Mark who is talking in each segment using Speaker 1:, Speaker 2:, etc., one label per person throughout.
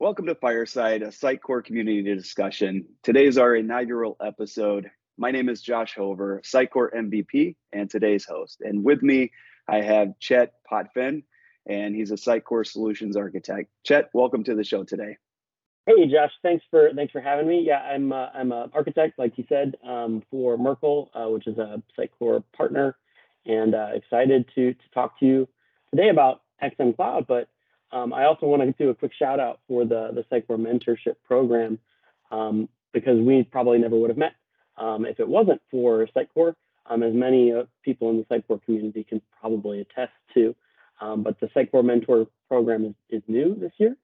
Speaker 1: Welcome to Fireside, a Sitecore community discussion. Today is our inaugural episode. My name is Josh Hover, Sitecore MVP, and today's host. And with me, I have Chet Potvin, and he's a Sitecore solutions architect. Chet, welcome to the show today.
Speaker 2: Hey, Josh. Thanks for thanks for having me. Yeah, I'm uh, I'm an architect, like you said, um, for Merkle, uh, which is a Sitecore partner, and uh, excited to to talk to you today about XM Cloud. But um, I also want to do a quick shout out for the the Sitecore mentorship program um, because we probably never would have met um, if it wasn't for Sitecore. Um, as many uh, people in the Sitecore community can probably attest to. Um, but the Sitecore mentor program is, is new this year.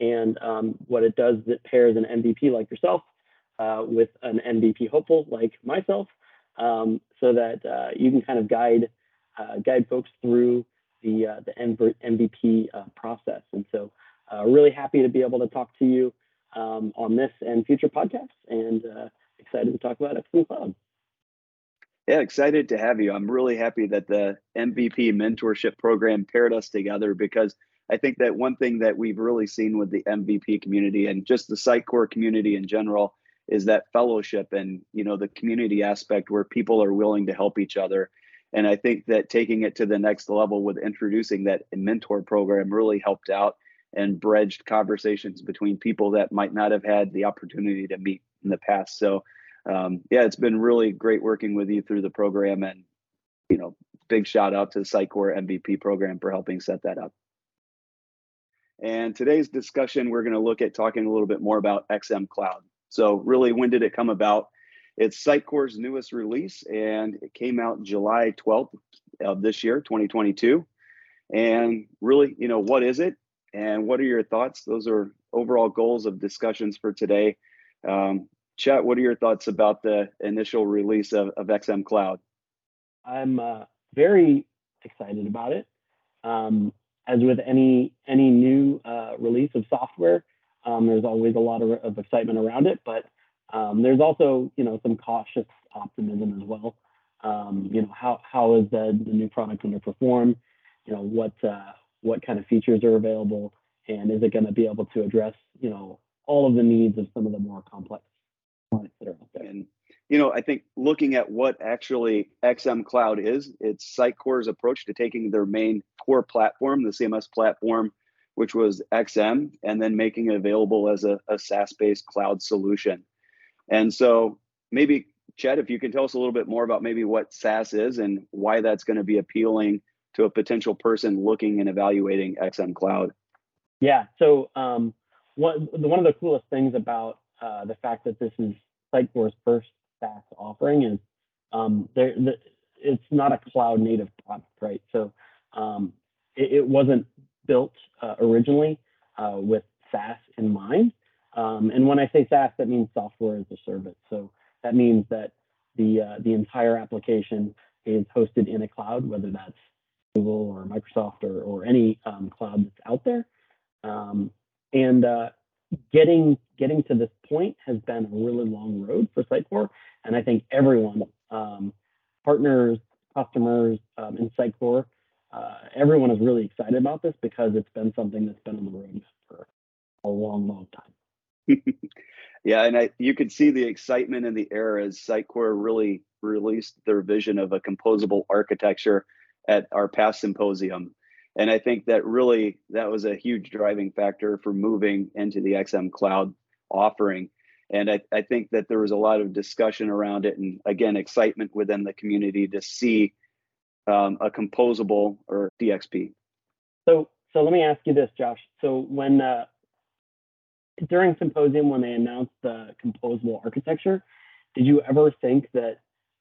Speaker 2: And um, what it does is it pairs an MVP like yourself uh, with an MVP hopeful like myself, so that uh, you can kind of guide uh, guide folks through the uh, the MVP uh, process. And so, uh, really happy to be able to talk to you um, on this and future podcasts, and excited to talk about XM Cloud.
Speaker 1: Yeah, excited to have you. I'm really happy that the MVP mentorship program paired us together because I think that one thing that we've really seen with the MVP community and just the Sitecore community in general is that fellowship and you know the community aspect where people are willing to help each other. And I think that taking it to the next level with introducing that mentor program really helped out and bridged conversations between people that might not have had the opportunity to meet in the past. So um, yeah, it's been really great working with you through the program and you know, big shout out to the Sitecore MVP program for helping set that up. And today's discussion, we're going to look at talking a little bit more about XM Cloud. So, really, when did it come about? It's Sitecore's newest release, and it came out July 12th of this year, 2022. And really, you know, what is it, and what are your thoughts? Those are overall goals of discussions for today. Um, what are your thoughts about the initial release of, of XM Cloud?
Speaker 2: I'm uh, very excited about it. Um, as with any any new uh, release of software, um, there's always a lot of, of excitement around it, but um, there's also you know some cautious optimism as well. Um, you know how how is the, the new product going to perform? You know what uh, what kind of features are available, and is it going to be able to address you know all of the needs of some of the more complex clients that are out there?
Speaker 1: And you know, I think looking at what actually XM Cloud is, it's Sitecore's approach to taking their main core platform, the CMS platform, which was XM, and then making it available as a, a SaaS-based cloud solution. And so maybe Chet, if you can tell us a little bit more about maybe what SaaS is and why that's going to be appealing to a potential person looking and evaluating XM Cloud.
Speaker 2: Yeah. So um, one one of the coolest things about uh, the fact that this is Sitecore's first SaaS offering is um, there, the, it's not a cloud native product, right? So um, it, it, wasn't built uh, originally uh, with SaaS in mind. Um, and when I say SaaS, that means software as a service. So that means that the uh, the entire application is hosted in a cloud, whether that's Google or Microsoft or, or any um, cloud that's out there. Um, and uh, getting getting to this point has been a really long road for Sitecore, and I think everyone, um, partners, customers um, in Sitecore, uh, everyone is really excited about this because it's been something that's been on the road for a long, long time.
Speaker 1: yeah, and I, you could see the excitement in the air as Sitecore really released their vision of a composable architecture at our past symposium. And i think that really that was a huge driving factor for moving into the xm cloud offering. And I, I, think that there was a lot of discussion around it and again excitement within the community to see um, a composable or dxp
Speaker 2: so so let me ask you this josh. So when uh, during symposium when they announced the composable architecture did you ever think that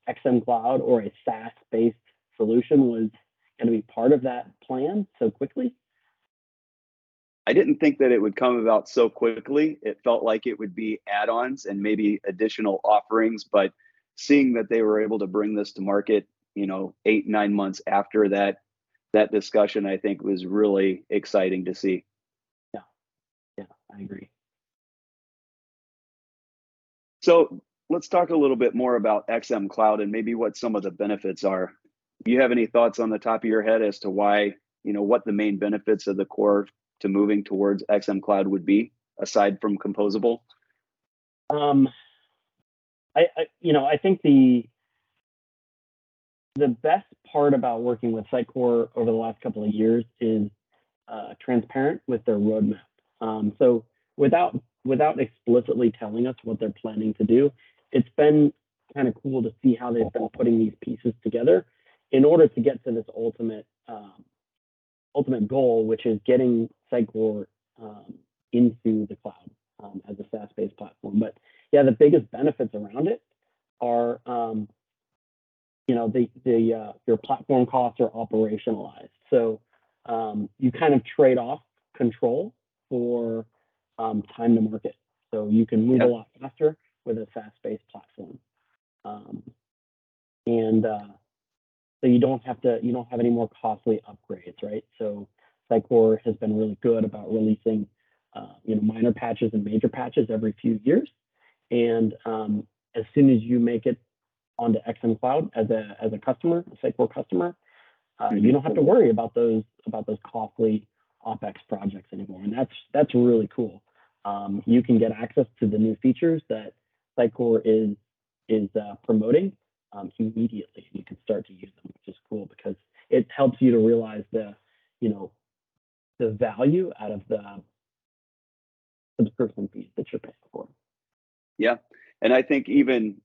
Speaker 2: xm cloud or a saas based solution was going to be part of that plan so quickly?
Speaker 1: I didn't think that it would come about so quickly. It felt like it would be add ons and maybe additional offerings, but seeing that they were able to bring this to market, you know, eight, nine months after that, that discussion, I think was really exciting to see.
Speaker 2: Yeah. Yeah, I agree.
Speaker 1: So let's talk a little bit more about XM Cloud and maybe what some of the benefits are Do you have any thoughts on the top of your head as to why you know what the main benefits of the core to moving towards xm cloud would be aside from composable?
Speaker 2: Um, I, I you know I think the the best part about working with Sitecore over the last couple of years is uh, transparent with their roadmap. Um, so without without explicitly telling us what they're planning to do, it's been kind of cool to see how they've been putting these pieces together in order to get to this ultimate um, ultimate goal, which is getting Sitecore um, into the cloud um, as a SaaS-based platform. But yeah, the biggest benefits around it are, um, you know, the the uh, your platform costs are operationalized. So um, you kind of trade off control for um, time to market. So you can move yep. a lot faster with a SaaS-based platform. Um, and uh, so you don't have to you don't have any more costly upgrades, right? So Sitecore has been really good about releasing uh, you know minor patches and major patches every few years, and um, as soon as you make it onto XM Cloud as a as a customer, a Sitecore customer, uh, you don't have to worry about those about those costly OpEx projects anymore, and that's that's really cool. Um, you can get access to the new features that Sitecore is is uh, promoting um, immediately. You can start to use them, which is cool because it helps you to realize the, you know, the value out of the subscription fees that you're paying for.
Speaker 1: Yeah, and I think even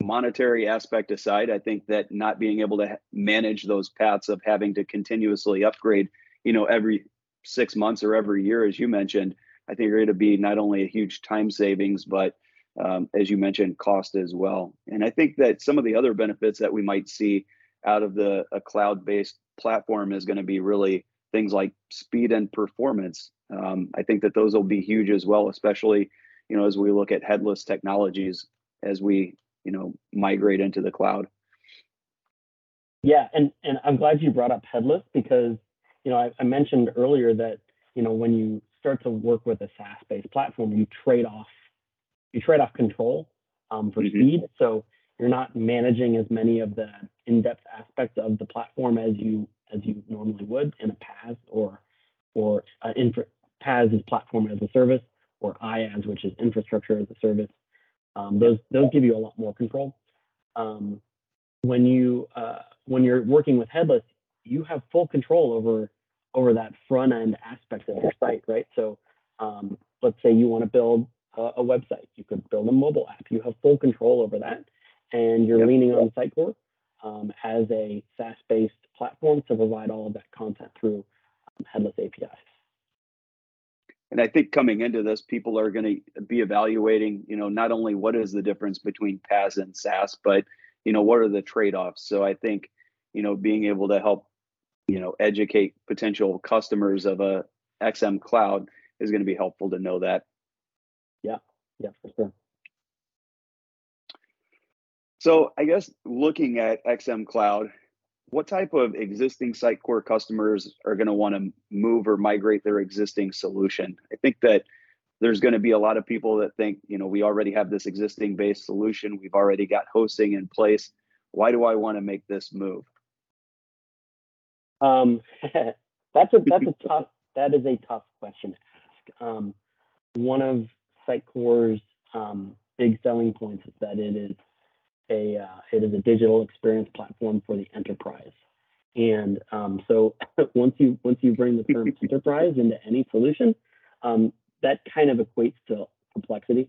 Speaker 1: monetary aspect aside, I think that not being able to manage those paths of having to continuously upgrade, you know, every six months or every year, as you mentioned, I think are going to be not only a huge time savings, but um, as you mentioned, cost as well. And I think that some of the other benefits that we might see out of the a cloud-based platform is going to be really things like speed and performance. Um, I think that those will be huge as well, especially you know as we look at headless technologies as we you know migrate into the cloud.
Speaker 2: Yeah, and and I'm glad you brought up headless because you know I, I mentioned earlier that you know when you start to work with a SaaS-based platform, you trade off you trade off control um, for mm-hmm. speed. So you're not managing as many of the in-depth aspects of the platform as you as you normally would in a PaaS or or uh, infra- PaaS is platform as a service or IaaS, which is infrastructure as a service. Um, those those give you a lot more control. Um, when you uh, when you're working with headless, you have full control over over that front end aspect of your site, right? So um, let's say you want to build a, a, website. You could build a mobile app. You have full control over that, and you're yep. leaning on Sitecore um, as a SaaS-based platform to provide all of that content through um, headless APIs.
Speaker 1: And I think coming into this, people are going to be evaluating, you know, not only what is the difference between PaaS and SaaS, but you know, what are the trade-offs. So I think, you know, being able to help, you know, educate potential customers of a XM Cloud is going to be helpful to know that
Speaker 2: yeah, yeah, for sure.
Speaker 1: So I guess looking at XM Cloud, what type of existing Sitecore customers are going to want to move or migrate their existing solution? I think that there's going to be a lot of people that think, you know, we already have this existing base solution, we've already got hosting in place. Why do I want to make this move?
Speaker 2: Um, that's a that's a tough that is a tough question to ask. Um, one of Sitecore's um, big selling points is that it is a uh, it is a digital experience platform for the enterprise. And um, so once you once you bring the term enterprise into any solution, um, that kind of equates to complexity.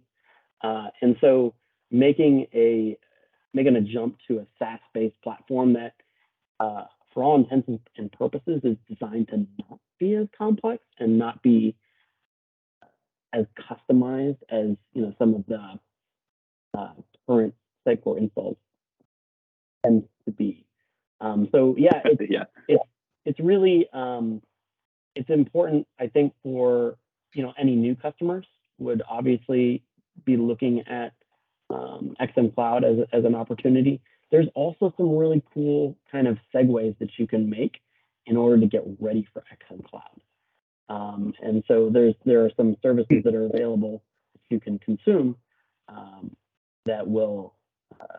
Speaker 2: Uh, and so making a making a jump to a SaaS-based platform that, uh, for all intents and purposes, is designed to not be as complex and not be as customized as you know some of the uh, current Sitecore installs tend to be. Um, so yeah, it's, yeah, it's it's really um, it's important. I think for you know any new customers would obviously be looking at um, XM Cloud as as an opportunity. There's also some really cool kind of segues that you can make in order to get ready for XM Cloud. Um, and so there's there are some services that are available that you can consume um, that will uh,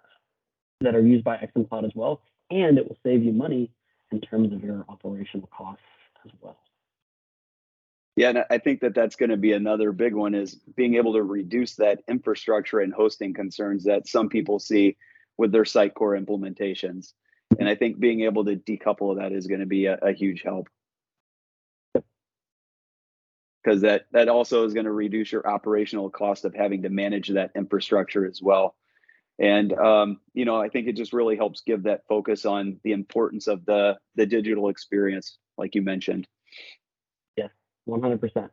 Speaker 2: that are used by XM Cloud as well, and it will save you money in terms of your operational costs as well.
Speaker 1: Yeah, and I think that that's going to be another big one is being able to reduce that infrastructure and hosting concerns that some people see with their Sitecore implementations. And I think being able to decouple that is going to be a, a huge help. Because that that also is going to reduce your operational cost of having to manage that infrastructure as well. And um, you know, I think it just really helps give that focus on the importance of the the digital experience, like you mentioned.
Speaker 2: Yes, 100%.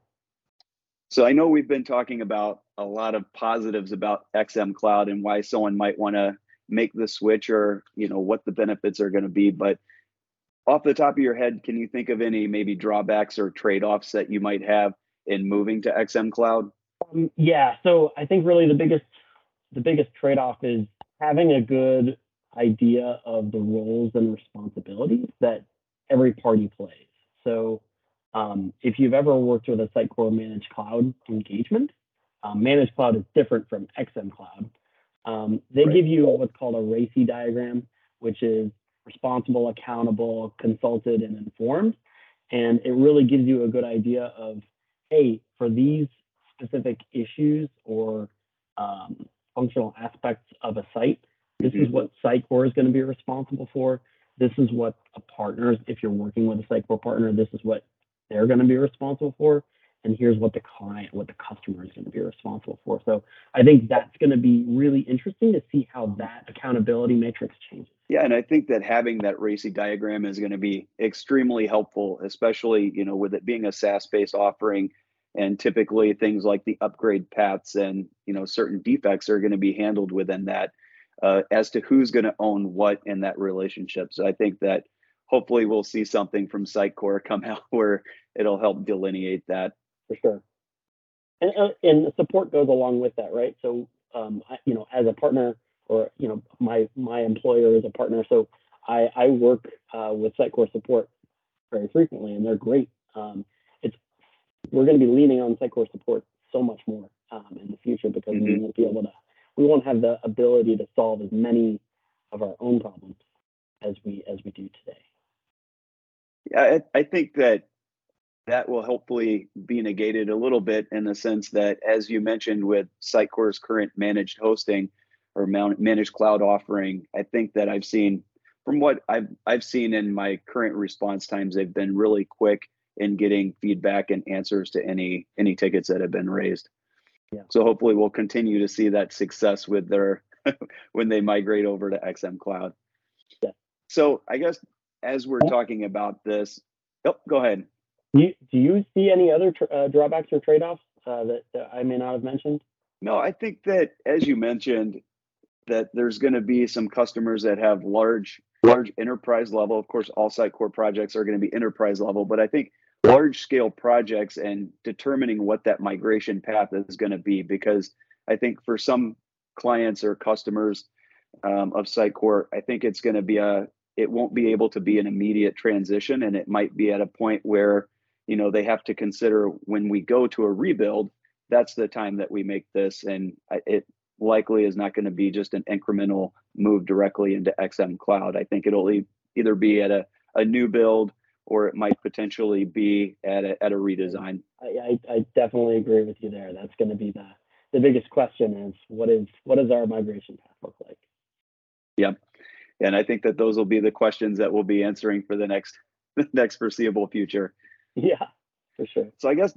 Speaker 1: So I know we've been talking about a lot of positives about XM Cloud and why someone might want to make the switch or, you know, what the benefits are going to be, but off the top of your head, can you think of any maybe drawbacks or trade-offs that you might have in moving to XM Cloud?
Speaker 2: Um, yeah, so I think really the biggest the biggest trade-off is having a good idea of the roles and responsibilities that every party plays. So um, if you've ever worked with a Sitecore Managed Cloud engagement, um, Managed Cloud is different from XM Cloud. Um, they right. give you what's called a RACI diagram, which is responsible, accountable, consulted, and informed. And it really gives you a good idea of, hey, for these specific issues or um, functional aspects of a site, this mm-hmm. is what Sitecore is going to be responsible for. This is what a partner, if you're working with a Sitecore partner, this is what they're going to be responsible for and here's what the client what the customer is going to be responsible for. So i think that's going to be really interesting to see how that accountability matrix changes.
Speaker 1: Yeah and i think that having that RACI diagram is going to be extremely helpful especially you know with it being a saas based offering and typically things like the upgrade paths and you know certain defects are going to be handled within that uh, as to who's going to own what in that relationship. So i think that hopefully we'll see something from Sitecore come out where it'll help delineate that.
Speaker 2: For sure. And, uh, and support goes along with that, right? So, um, I, you know, as a partner or, you know, my, my employer is a partner. So I, I work uh, with Sitecore support very frequently and they're great. Um, it's, we're going to be leaning on Sitecore support so much more um, in the future because mm-hmm. we won't be able to, we won't have the ability to solve as many of our own problems as we, as we do today.
Speaker 1: Yeah, I, I think that that will hopefully be negated a little bit in the sense that, as you mentioned, with Sitecore's current managed hosting or managed cloud offering, I think that I've seen from what I've I've seen in my current response times, they've been really quick in getting feedback and answers to any any tickets that have been raised. Yeah. So hopefully we'll continue to see that success with their when they migrate over to XM Cloud. Yeah. So I guess as we're talking about this, oh, go ahead.
Speaker 2: Do you, do you see any other uh, drawbacks or trade-offs uh, that, that I may not have mentioned?
Speaker 1: No, I think that as you mentioned, that there's going to be some customers that have large large enterprise level. Of course, all Sitecore projects are going to be enterprise level, but I think large scale projects and determining what that migration path is going to be, because I think for some clients or customers um, of Sitecore, I think it's going to be a it won't be able to be an immediate transition and it might be at a point where you know they have to consider when we go to a rebuild that's the time that we make this and it likely is not going to be just an incremental move directly into xm cloud. I think it'll either be at a, a new build or it might potentially be at a, at a redesign.
Speaker 2: I, I, I definitely agree with you there. That's going to be the the biggest question is what is what does our migration path look like?
Speaker 1: Yep. And I think that those will be the questions that we'll be answering for the next the next foreseeable future.
Speaker 2: Yeah, for sure.
Speaker 1: So I guess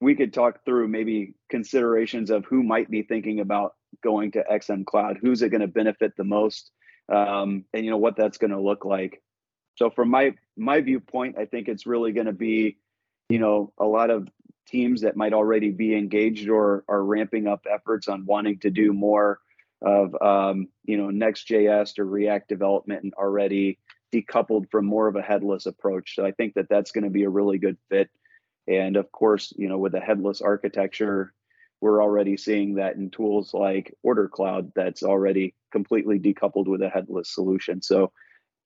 Speaker 1: we could talk through maybe considerations of who might be thinking about going to XM Cloud. Who's it going to benefit the most, um, and you know what that's going to look like. So from my my viewpoint, I think it's really going to be, you know, a lot of teams that might already be engaged or are ramping up efforts on wanting to do more of um, you know Next.js or React development and already decoupled from more of a headless approach. So I think that that's going to be a really good fit. And of course, you know, with a headless architecture, we're already seeing that in tools like Order Cloud that's already completely decoupled with a headless solution. So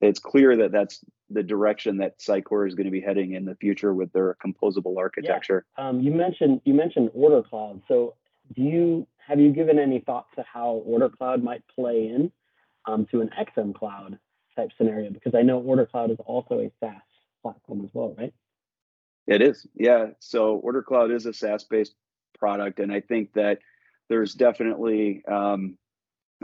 Speaker 1: it's clear that that's the direction that Sitecore is going to be heading in the future with their composable architecture.
Speaker 2: Yeah. Um, you mentioned you mentioned Order Cloud. So do you have you given any thought to how Order Cloud might play in um, to an XM Cloud type scenario? Because I know Order Cloud is also a SaaS platform as well, right?
Speaker 1: It is, yeah. So Order Cloud is a SaaS-based product, and I think that there's definitely, um,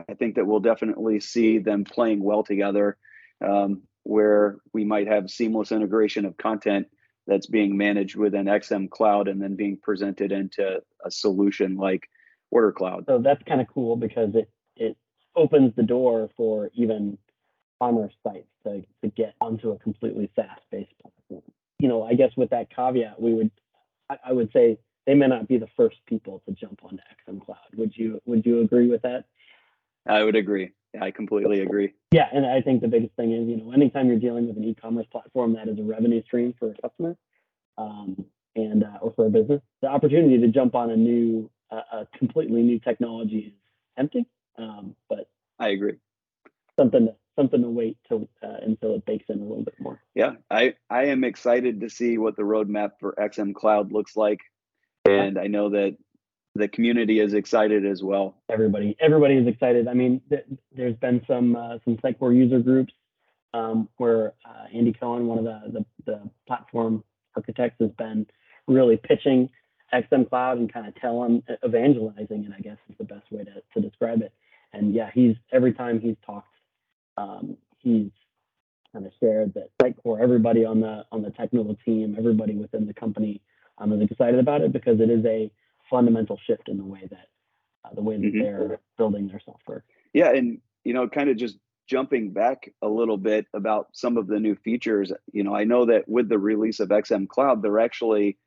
Speaker 1: I think that we'll definitely see them playing well together, um, where we might have seamless integration of content that's being managed within XM Cloud and then being presented into a solution like Order Cloud.
Speaker 2: So that's kind of cool because it it opens the door for even commerce sites to, to get onto a completely SaaS-based platform. You know, I guess with that caveat, we would I, I would say they may not be the first people to jump onto XM Cloud. Would you would you agree with that?
Speaker 1: I would agree. I completely agree.
Speaker 2: Yeah, and I think the biggest thing is, you know, anytime you're dealing with an e-commerce platform that is a revenue stream for a customer, um, and uh, or for a business, the opportunity to jump on a new, uh, a completely new technology is tempting. Um, but
Speaker 1: I agree.
Speaker 2: Something to, something to wait till uh, until it bakes in a little bit more.
Speaker 1: Yeah, I I am excited to see what the roadmap for XM Cloud looks like, and I know that the community is excited as well.
Speaker 2: Everybody, everybody is excited. I mean, th- there's been some uh, some Sitecore user groups um, where uh, Andy Cohen, one of the, the, the platform architects, has been really pitching XM Cloud and kind of telling, evangelizing it. I guess is the best way to to describe it. And yeah, he's every time he's talked, um, he's kind of shared that Sitecore, everybody on the on the technical team, everybody within the company um, is excited about it because it is a fundamental shift in the way that uh, the way that mm-hmm. they're building their software.
Speaker 1: Yeah, and you know, kind of just jumping back a little bit about some of the new features. You know, I know that with the release of XM Cloud, they're actually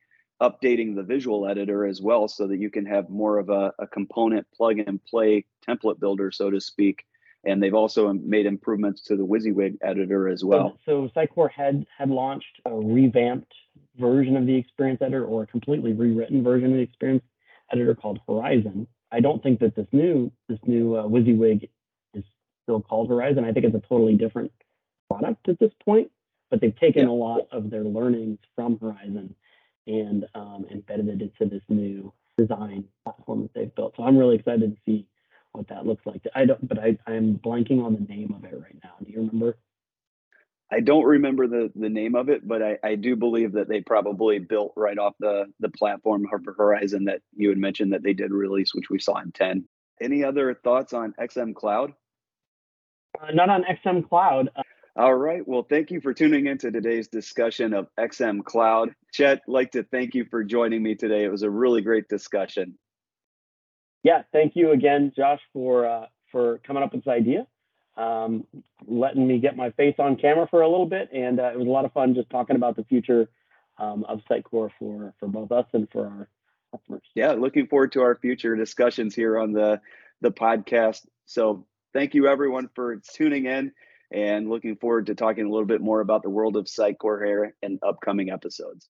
Speaker 1: updating the visual editor as well, so that you can have more of a, a component plug and play template builder, so to speak. And they've also made improvements to the WYSIWYG editor as well.
Speaker 2: So, so Sitecore had had launched a revamped version of the experience editor or a completely rewritten version of the experience editor called Horizon. I don't think that this new this new uh, WYSIWYG is still called Horizon. I think it's a totally different product at this point, but they've taken yeah. a lot of their learnings from Horizon and um, embedded it into this new design platform that they've built. So I'm really excited to see what that looks like. I don't, but I I'm blanking on the name of it right now. Do you remember?
Speaker 1: I don't remember the the name of it, but I, I do believe that they probably built right off the the platform Horizon that you had mentioned that they did release, which we saw in 10. Any other thoughts on XM Cloud?
Speaker 2: Uh, not on XM Cloud. Uh,
Speaker 1: All right. Well, thank you for tuning into today's discussion of XM Cloud. Chet, like to thank you for joining me today. It was a really great discussion.
Speaker 2: Yeah, thank you again, Josh, for uh, for coming up with this idea um, letting me get my face on camera for a little bit. And uh, it was a lot of fun just talking about the future um, of Sitecore for, for both us and for our customers.
Speaker 1: Yeah, looking forward to our future discussions here on the, the podcast. So thank you everyone for tuning in and looking forward to talking a little bit more about the world of Sitecore here in upcoming episodes.